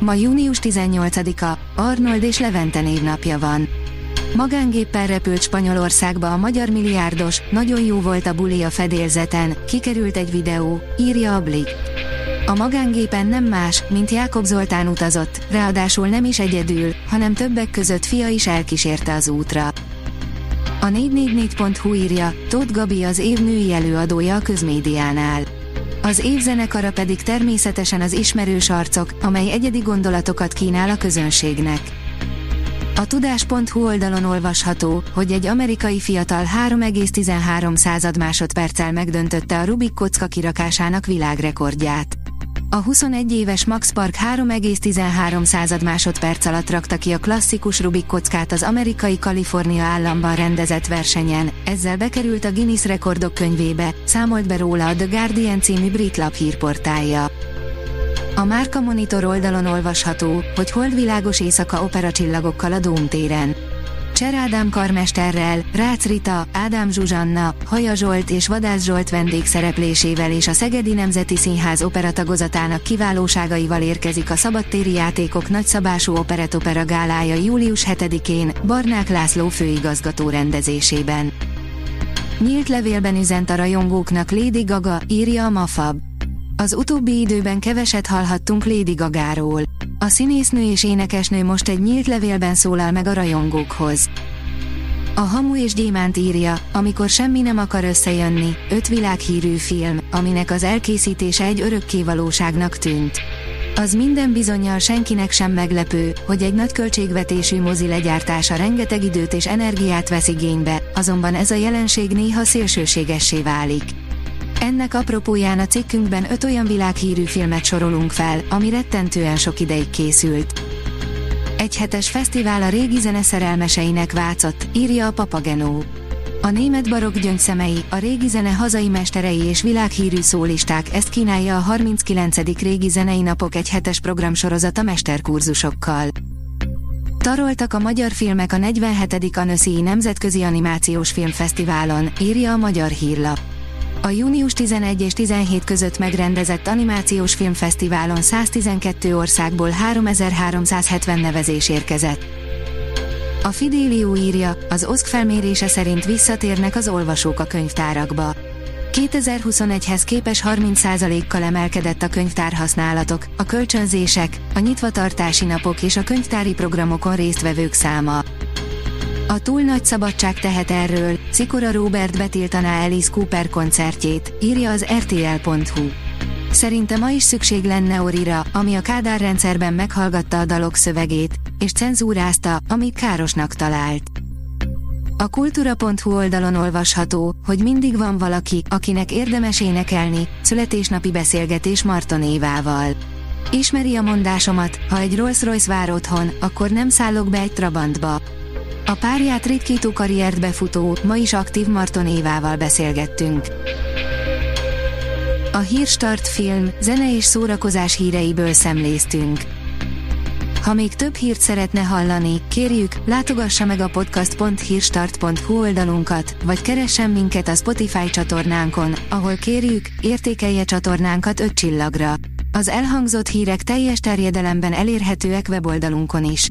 Ma június 18-a, Arnold és Levente névnapja van. Magángéppel repült Spanyolországba a magyar milliárdos, nagyon jó volt a buli a fedélzeten, kikerült egy videó, írja a Blick. A magángépen nem más, mint Jákob Zoltán utazott, ráadásul nem is egyedül, hanem többek között fia is elkísérte az útra. A 444.hu írja, Tóth Gabi az év női előadója a közmédiánál. Az év zenekara pedig természetesen az ismerős arcok, amely egyedi gondolatokat kínál a közönségnek. A tudás.hu oldalon olvasható, hogy egy amerikai fiatal 3,13 másodperccel megdöntötte a Rubik kocka kirakásának világrekordját. A 21 éves Max Park 3,13 másodperc alatt rakta ki a klasszikus Rubik kockát az amerikai Kalifornia államban rendezett versenyen, ezzel bekerült a Guinness rekordok könyvébe, számolt be róla a The Guardian című brit lap hírportálja. A Márka Monitor oldalon olvasható, hogy holdvilágos éjszaka operacsillagokkal a Dómtéren. Cser Ádám karmesterrel, Rácz Rita, Ádám Zsuzsanna, Haja Zsolt és Vadász Zsolt vendégszereplésével és a Szegedi Nemzeti Színház operatagozatának kiválóságaival érkezik a szabadtéri játékok nagyszabású operetopera gálája július 7-én, Barnák László főigazgató rendezésében. Nyílt levélben üzent a rajongóknak Lady Gaga, írja a Mafab. Az utóbbi időben keveset hallhattunk Lady Gagáról. A színésznő és énekesnő most egy nyílt levélben szólal meg a rajongókhoz. A Hamu és Gyémánt írja, amikor semmi nem akar összejönni, öt világhírű film, aminek az elkészítése egy örökké valóságnak tűnt. Az minden bizonyal senkinek sem meglepő, hogy egy nagy költségvetésű mozi legyártása rengeteg időt és energiát vesz igénybe, azonban ez a jelenség néha szélsőségessé válik. Ennek apropóján a cikkünkben öt olyan világhírű filmet sorolunk fel, ami rettentően sok ideig készült. Egy hetes fesztivál a régi zene szerelmeseinek vácott, írja a Papagenó. A német barokk gyöngyszemei, a régi zene hazai mesterei és világhírű szólisták ezt kínálja a 39. régi zenei napok egy hetes programsorozata mesterkurzusokkal. Taroltak a magyar filmek a 47. Anöszi Nemzetközi Animációs Filmfesztiválon, írja a Magyar Hírlap. A június 11 és 17 között megrendezett animációs filmfesztiválon 112 országból 3370 nevezés érkezett. A Fidelio írja, az OSZK felmérése szerint visszatérnek az olvasók a könyvtárakba. 2021-hez képes 30%-kal emelkedett a könyvtárhasználatok, a kölcsönzések, a nyitvatartási napok és a könyvtári programokon résztvevők száma. A túl nagy szabadság tehet erről, Szikora Robert betiltaná Alice Cooper koncertjét, írja az rtl.hu. Szerinte ma is szükség lenne Orira, ami a Kádár rendszerben meghallgatta a dalok szövegét, és cenzúrázta, amit károsnak talált. A kultúra.hu oldalon olvasható, hogy mindig van valaki, akinek érdemes énekelni, születésnapi beszélgetés Marton Évával. Ismeri a mondásomat, ha egy Rolls-Royce vár otthon, akkor nem szállok be egy Trabantba. A párját ritkító karriert befutó, ma is aktív Marton Évával beszélgettünk. A Hírstart film, zene és szórakozás híreiből szemléztünk. Ha még több hírt szeretne hallani, kérjük, látogassa meg a podcast.hírstart.hu oldalunkat, vagy keressen minket a Spotify csatornánkon, ahol kérjük, értékelje csatornánkat 5 csillagra. Az elhangzott hírek teljes terjedelemben elérhetőek weboldalunkon is.